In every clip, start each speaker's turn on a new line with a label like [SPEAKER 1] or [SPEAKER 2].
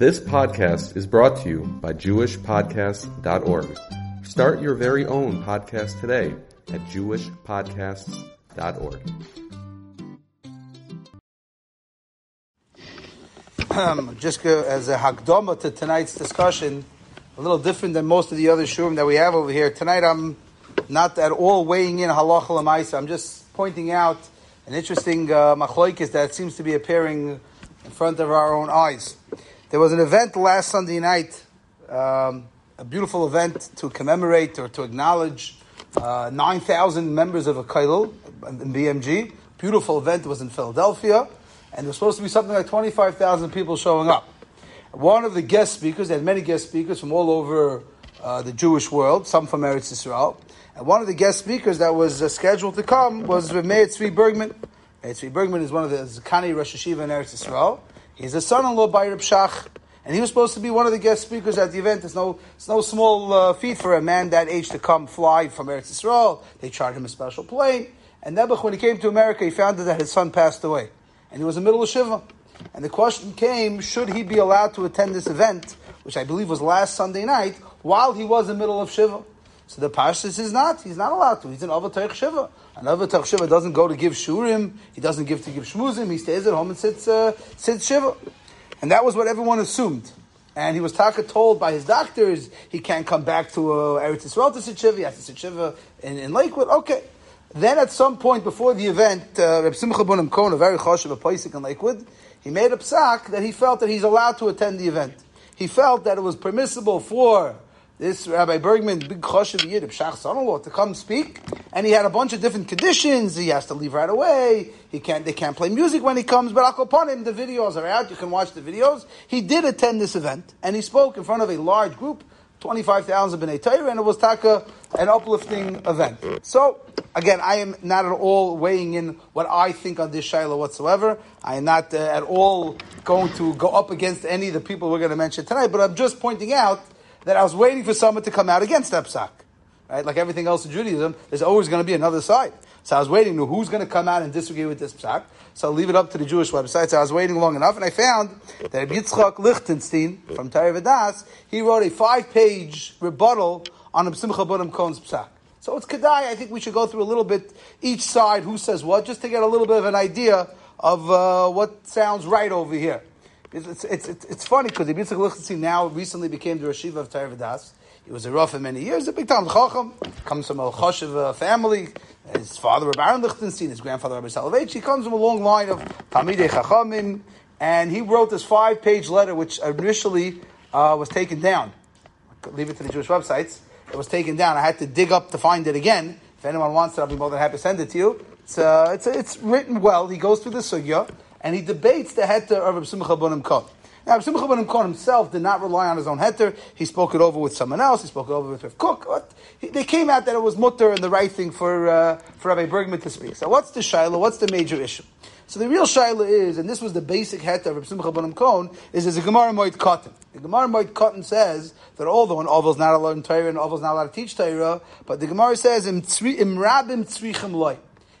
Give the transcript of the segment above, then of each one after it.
[SPEAKER 1] This podcast is brought to you by JewishPodcasts.org. Start your very own podcast today at JewishPodcasts.org.
[SPEAKER 2] um, just go, as a hakdama to tonight's discussion, a little different than most of the other shurim that we have over here. Tonight I'm not at all weighing in halacha lemaisa. I'm just pointing out an interesting uh, machloikis that seems to be appearing in front of our own eyes. There was an event last Sunday night, um, a beautiful event to commemorate or to acknowledge uh, 9,000 members of a kollel in BMG. Beautiful event. Was in Philadelphia, and there was supposed to be something like 25,000 people showing up. One of the guest speakers, they had many guest speakers from all over uh, the Jewish world, some from Eretz Israel, and one of the guest speakers that was uh, scheduled to come was Meir Tzvi Bergman. Meir Tzvi Bergman is one of the Zakani Rosh Hashiva in Eretz Israel. He's the son-in-law by Reb Shach, and he was supposed to be one of the guest speakers at the event. It's no, it's no small uh, feat for a man that age to come fly from Eretz Yisrael. They chartered him a special plane. And Nebuch, when he came to America, he found that his son passed away. And he was in the middle of Shiva. And the question came, should he be allowed to attend this event, which I believe was last Sunday night, while he was in the middle of Shiva? So the Pashtus is not. He's not allowed to. He's an Avatayach Shiva. An Avatayach Shiva doesn't go to give Shurim. He doesn't give to give Shmuzim. He stays at home and sits, uh, sits Shiva. And that was what everyone assumed. And he was taka told by his doctors he can't come back to uh, Eretz Yisrael to sit Shiva. He has to sit Shiva in, in Lakewood. Okay. Then at some point before the event, uh, Reb Simcha Bunim Kohn, a very choshev, a Paisik in Lakewood, he made a psak that he felt that he's allowed to attend the event. He felt that it was permissible for this Rabbi Bergman, big choshev yid, Shach son-in-law, to come speak, and he had a bunch of different conditions. He has to leave right away. He can't. They can't play music when he comes. But him, the videos are out. You can watch the videos. He did attend this event, and he spoke in front of a large group, twenty-five thousand bnei Torah, and it was taka an uplifting event. So again, I am not at all weighing in what I think on this shaila whatsoever. I am not uh, at all going to go up against any of the people we're going to mention tonight. But I'm just pointing out that I was waiting for someone to come out against that psak. Right? Like everything else in Judaism, there's always going to be another side. So I was waiting to who's going to come out and disagree with this psak. So I'll leave it up to the Jewish website. So I was waiting long enough, and I found that Yitzchak Lichtenstein from Torah Vodaath, he wrote a five-page rebuttal on Simcha Bunim Kohn's psak. So it's Kedai. I think we should go through a little bit each side, who says what, just to get a little bit of an idea of uh, what sounds right over here. It's, it's, it's, it's funny because the Yitzchak Lichtenstein now recently became the Rashiva of Torah Vodaath. He was a Rav for many years, a big time Chacham, comes from a Choshev uh, family. His father, Rabbi Aaron Lichtenstein, his grandfather, Rabbi Soloveitch. He comes from a long line of Talmidei Chachamim, and he wrote this five-page letter, which initially uh, was taken down. Leave it to the Jewish websites. It was taken down. I had to dig up to find it again. If anyone wants it, I'll be more than happy to send it to you. It's, uh, it's, it's written well. He goes through the sugya and he debates the heter of Simcha Bunim Kohn. Now, Simcha Bunim Kohn himself did not rely on his own heter. He spoke it over with someone else. He spoke it over with Rav? He, they came out that it was mutter and the right thing for, uh, for Rabbi Bergman to speak. So what's the shaila? What's the major issue? So the real shaila is, and this was the basic heter of Reb Simcha Bunim Kohn, is there's a Gemara Moed Katan. The Gemara Moed Katan says that although an oval is not allowed in Torah and an oval is not allowed to teach Torah, but the Gemara says, im, im rabim tzrichim loy.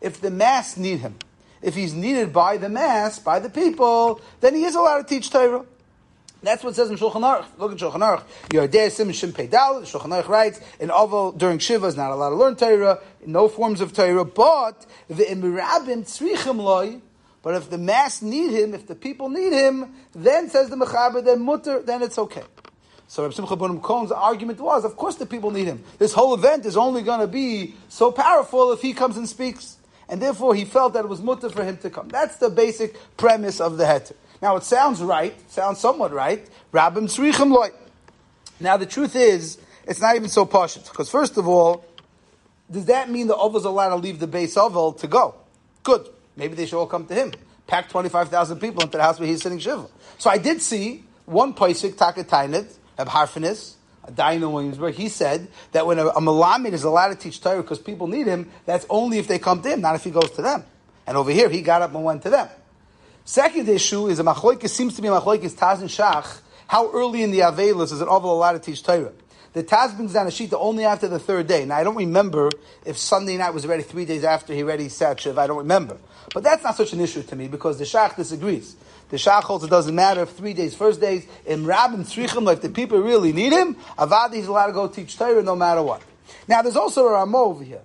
[SPEAKER 2] If the mass need him, if he's needed by the mass, by the people, then he is allowed to teach Torah. That's what says in Shulchan Aruch. Look at Shulchan Aruch. Yardei Sim Shim Pedal. Shulchan Aruch writes, an oval during Shiva is not allowed to learn Torah, no forms of Torah, but the Imirabim Tzrichim Loi, but if the mass need him, if the people need him, then says the Mechaber, then mutter, then it's okay. So Rabbi Simcha Bunim Kohn's argument was, of course the people need him. This whole event is only going to be so powerful if he comes and speaks and therefore he felt that it was mutter for him to come. That's the basic premise of the heter. Now it sounds right, sounds somewhat right. Rabbim tzrichim loy. Now the truth is, it's not even so pashut. Because first of all, does that mean the Oval is allowed to leave the base Oval to go? Good. Maybe they should all come to him. Pack 25,000 people into the house where he's sitting Shiva. So I did see one Paisik, Takatainet, of Harfinis, Dino Williamsburg, he said that when a, a is allowed to teach Torah because people need him, that's only if they come to him, not if he goes to them. And over here, he got up and went to them. Second issue is a machloikis seems to be a machloikis Taz and Shach. How early in the Avelis is an Oval allowed to teach Torah? The Taz brings down a sheet only after the third day. Now, I don't remember if Sunday night was already three days after he already sat Shiv. I don't remember. But that's not such an issue to me because the Shach disagrees. The Shach holds it doesn't matter if three days, first days, in Rabbim Tzrichim, if the people really need him, Avadi is allowed to go teach Torah no matter what. Now, there's also a Ramah over here.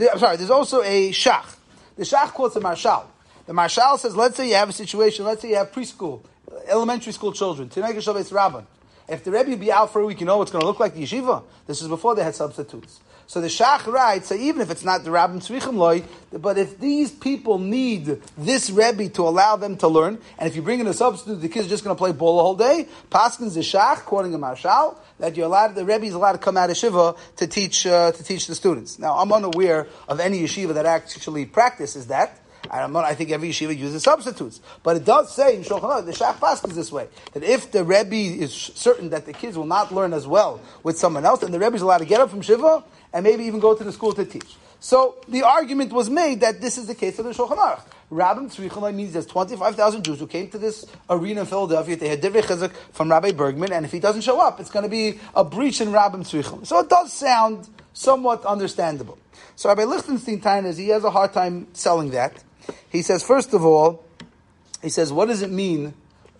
[SPEAKER 2] I'm sorry, there's also a Shach. The Shach quotes a Maharshal. The Maharshal says, let's say you have a situation, let's say you have preschool, elementary school children, Tinei Shabbat Rabban. If the Rebbe be out for a week, you know what's going to look like the yeshiva? This is before they had substitutes. So the Shach writes, so even if it's not the Rabbim Tzvichim loy, but if these people need this Rebbe to allow them to learn, and if you bring in a substitute, the kid's just going to play ball the whole day, Paskins the Shach, quoting a Maharshal, that you're allowed, the Rebbe is allowed to come out of Shiva to teach, uh, to teach the students. Now, I'm unaware of any yeshiva that actually practices that. I'm not, I think every yeshiva uses substitutes. But it does say in Shulchan Aruch, the Shach is this way, that if the Rebbe is certain that the kids will not learn as well with someone else, then the Rebbe is allowed to get up from Shiva and maybe even go to the school to teach. So the argument was made that this is the case of the Shulchan Aruch. Rabbim Tzrichalai means there's 25,000 Jews who came to this arena in Philadelphia. They had Divrei Chizuk from Rabbi Bergman, and if he doesn't show up, it's going to be a breach in Rabbim Tzrichalai. So it does sound somewhat understandable. So Rabbi Lichtenstein Tainas, he has a hard time selling that. He says, first of all, he says, what does it mean,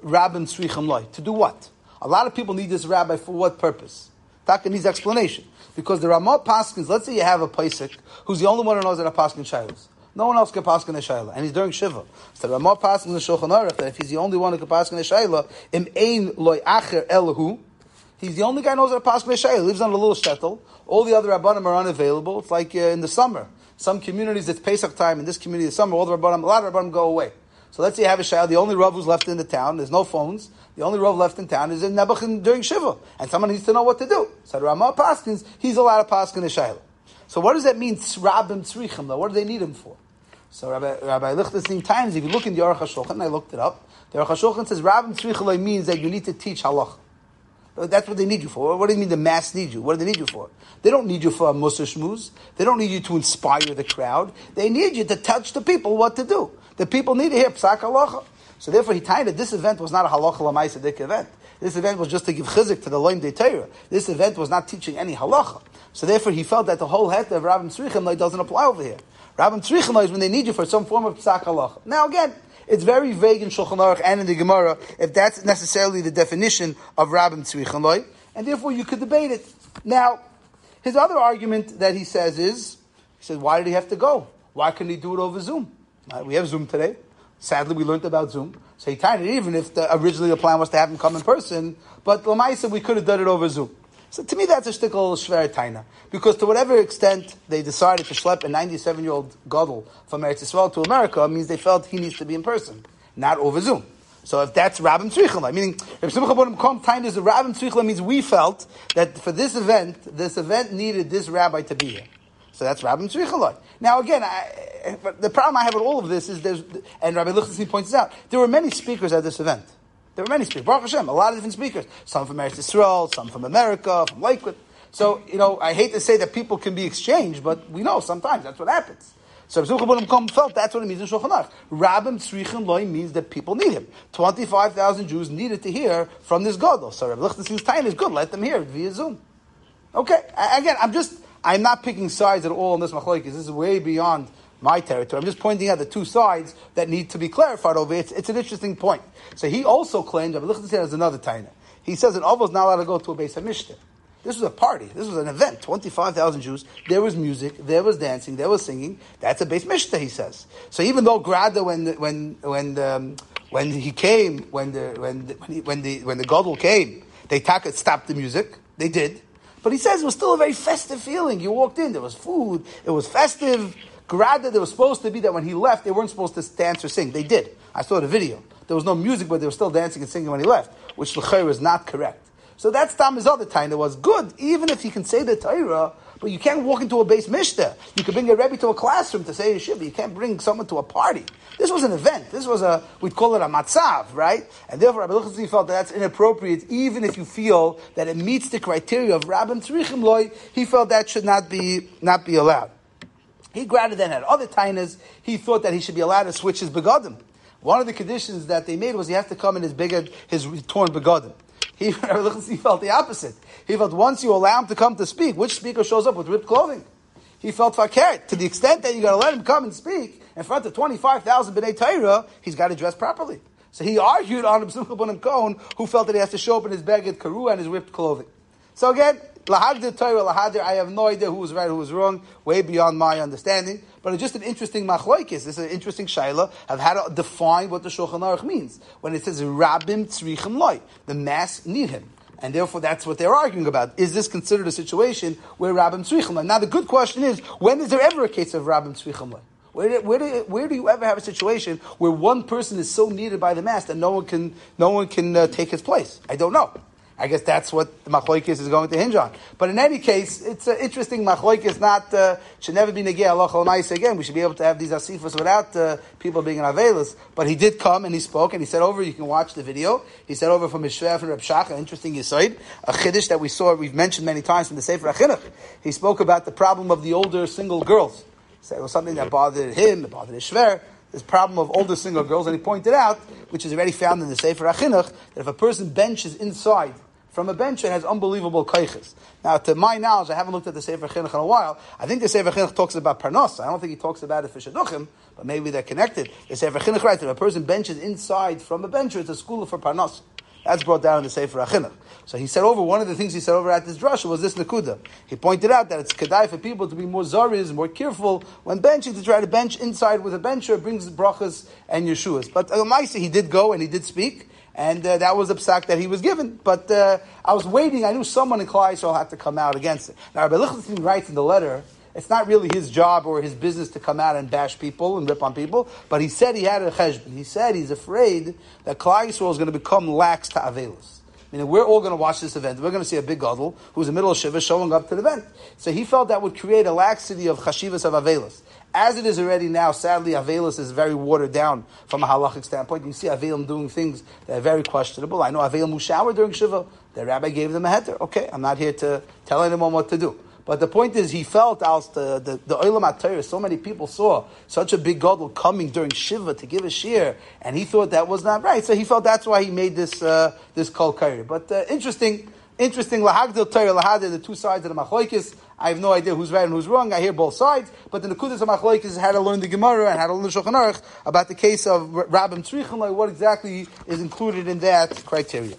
[SPEAKER 2] Rabbim Tzricham Loi? To do what? A lot of people need this rabbi for what purpose? Taka needs explanation. Because the Ramah Paskins, let's say you have a Paisik who's the only one who knows that a Paskin Shilas. No one else can paskin a shayla, and he's during shiva. So the Ramah paskin the Shulchan Aruch that if he's the only one who can paskin a shayla, im ein loy acher elahu, he's the only guy who knows how to paskin a. Lives on a little shtetl. All the other rabbanim are unavailable. It's like uh, in the summer. Some communities it's Pesach time. In this community, the summer, all the rabbanim, a lot of rabbanim go away. So let's say you have a shayla. The only rav who's left in the town. There's no phones. The only Rav left in town is in Nebuchadnezzar during Shiva, and someone needs to know what to do. So Ramah Paskins, he's a allowed to Paskin a Shaila. So what does that mean, Tzrabim Tzrichim, though? What do they need him for? So Rabbi, Rabbi Lichtenstein times, if you look in the Aruch HaShulchan, I looked it up, the Aruch HaShulchan says Rabbim Tzrichim means that you need to teach halach. Uh, that's what they need you for. What do you mean the mass need you? What do they need you for? They don't need you for a musa shmuz. They don't need you to inspire the crowd. They need you to touch the people what to do. The people need to hear psak halacha. So therefore, he tied it. This event was not a halacha lamaisa event. This event was just to give chizik to the loim de Torah. This event was not teaching any halacha. So therefore, he felt that the whole het of Rabbim Tzrichim doesn't apply over here. Rabbim Tzrichim is when they need you for some form of psak halacha. Now again, it's very vague in Shulchan Aruch and in the Gemara if that's necessarily the definition of Rabbim Tzrichim and therefore you could debate it. Now, his other argument that he says is, he says, why did he have to go? Why couldn't he do it over Zoom? Right, we have Zoom today. Sadly, we learned about Zoom. So he tied it even if the, originally the plan was to have him come in person. But Lamaisa, we could have done it over Zoom. So to me, that's a shtickle shver taina. Because to whatever extent they decided to schlep a 97-year-old gadol from Eretz Yisrael to America, means they felt he needs to be in person, not over Zoom. So if that's Rabbim Tzrichel, meaning if Simcha Bunim Kohn time is Rabbim Tzrichel, means we felt that for this event, this event needed this rabbi to be here. So that's Rabbi Tzrichalot. Now again, I, the problem I have with all of this is there's, and Rabbi Lichtenstein points out, there were many speakers at this event. There were many speakers. Baruch Hashem, a lot of different speakers. Some from Eretz Yisrael, some from America, from Lakewood. So, you know, I hate to say that people can be exchanged, but we know sometimes that's what happens. So Kohn felt that's what it means in Shulchan Aruch. Rabbim Tzrichin Loi means that people need him. 25,000 Jews needed to hear from this God. So Rabbi Lichtenstein's time is good. Let them hear it via Zoom. Okay, again, I'm just, I'm not picking sides at all on this machlokes. This is way beyond my territory. I'm just pointing out the two sides that need to be clarified over. It's, it's an interesting point. So he also claimed, Rabbi Lichtenstein has another taina. He says that Avos not allowed to go to a base of Mishnah. This was a party. This was an event. 25,000 Jews. There was music. There was dancing. There was singing. That's a base Mishnah, he says. So even though Grada, when, when, when, um, when he came, when the, when, the, when, he, when the, when the Godel came, they stopped the music. They did. But he says it was still a very festive feeling. You walked in, there was food, it was festive. Grada, there was supposed to be that when he left, they weren't supposed to dance or sing. They did. I saw the video. There was no music, but they were still dancing and singing when he left, which L'chair is not correct. So that's Tam his other time. It was good, even if he can say the Torah, but you can't walk into a base mishta. You can bring a Rebbe to a classroom to say a shiva. You can't bring someone to a party. This was an event. This was a, we'd call it a matzav, right? And therefore, Rabbi Luchazzi felt that that's inappropriate, even if you feel that it meets the criteria of Rabbim Tzrichim Loi, he felt that should not be, not be allowed. He granted then had other tainas, he thought that he should be allowed to switch his begadim. One of the conditions that they made was he has to come in his bigger, his torn begadim. He, he felt the opposite. He felt once you allow him to come to speak, which speaker shows up with ripped clothing? He felt fakert. To the extent that you got to let him come and speak in front of 25,000 B'nai Torah, he's got to dress properly. So he argued on Simcha Bunim Cohen, who felt that he has to show up in his beged karu and his ripped clothing. So again, I have no idea who was right, who was wrong, way beyond my understanding. But it's just an interesting machloikis. This is an interesting shaila of how to define what the Shulchan Aruch means. When it says rabim tzrichim loy, the mass need him. And therefore, that's what they're arguing about. Is this considered a situation where Rabbim Tzrichim? Now, the good question is, when is there ever a case of Rabbim Tzrichim? Where, where, do, where do you ever have a situation where one person is so needed by the mass that no one can, no one can uh, take his place? I don't know. I guess that's what the machloikis is going to hinge on. But in any case, it's an interesting machloikis. Not uh, should never be negay Allah again. We should be able to have these asifas without uh, people being in avelis. But he did come and he spoke and he said over. You can watch the video. He said over from Mishrev and Reb Shach, an interesting yisoid, a chiddush that we saw. We've mentioned many times from the Sefer HaChinuch. He spoke about the problem of the older single girls. So it was something that bothered him, it bothered his shver, this problem of older single girls, and he pointed out, which is already found in the Sefer HaChinuch, that if a person benches inside from a bench, it has unbelievable kaiches. Now, to my knowledge, I haven't looked at the Sefer Chinuch in a while. I think the Sefer Chinuch talks about parnos. I don't think he talks about it for shaduchim, but maybe they're connected. The Sefer Chinuch writes that a person benches inside from a bench, it's a school for parnos. That's brought down in the Sefer HaChinuch. So he said over, one of the things he said over at this drasha was this Nakuda. He pointed out that it's kedai for people to be more zariz, more careful when benching, to try to bench inside with a bencher brings brachas and yeshuas. But uh, he did go and he did speak, and uh, that was the psak that he was given. But uh, I was waiting, I knew someone in Klal Yisrael had to come out against it. Now Rabbi Lichtenstein writes in the letter, it's not really his job or his business to come out and bash people and rip on people, but he said he had a cheshbon. He said he's afraid that Klal Yisrael is going to become lax to Avelis. Meaning, we're all going to watch this event. We're going to see a big gadol who's in the middle of Shiva showing up to the event. So he felt that would create a laxity of chashivas of Avelis. As it is already now, sadly, Avelis is very watered down from a halachic standpoint. You see Avelim doing things that are very questionable. I know Avelim who showered during Shiva. The rabbi gave them a heter. Okay, I'm not here to tell anyone what to do. But the point is, he felt as the the, the Olam so many people saw such a big gadol coming during Shiva to give a shear, and he thought that was not right. So he felt that's why he made this uh, this kol But uh, interesting, interesting lahagdil Torah lahadir, the two sides of the machlokes. I have no idea who's right and who's wrong. I hear both sides, but the nekudas of machlokes is how to learn the Gemara and how to learn the Shulchan Aruch about the case of Rabbim Tzrichim, what exactly is included in that criteria.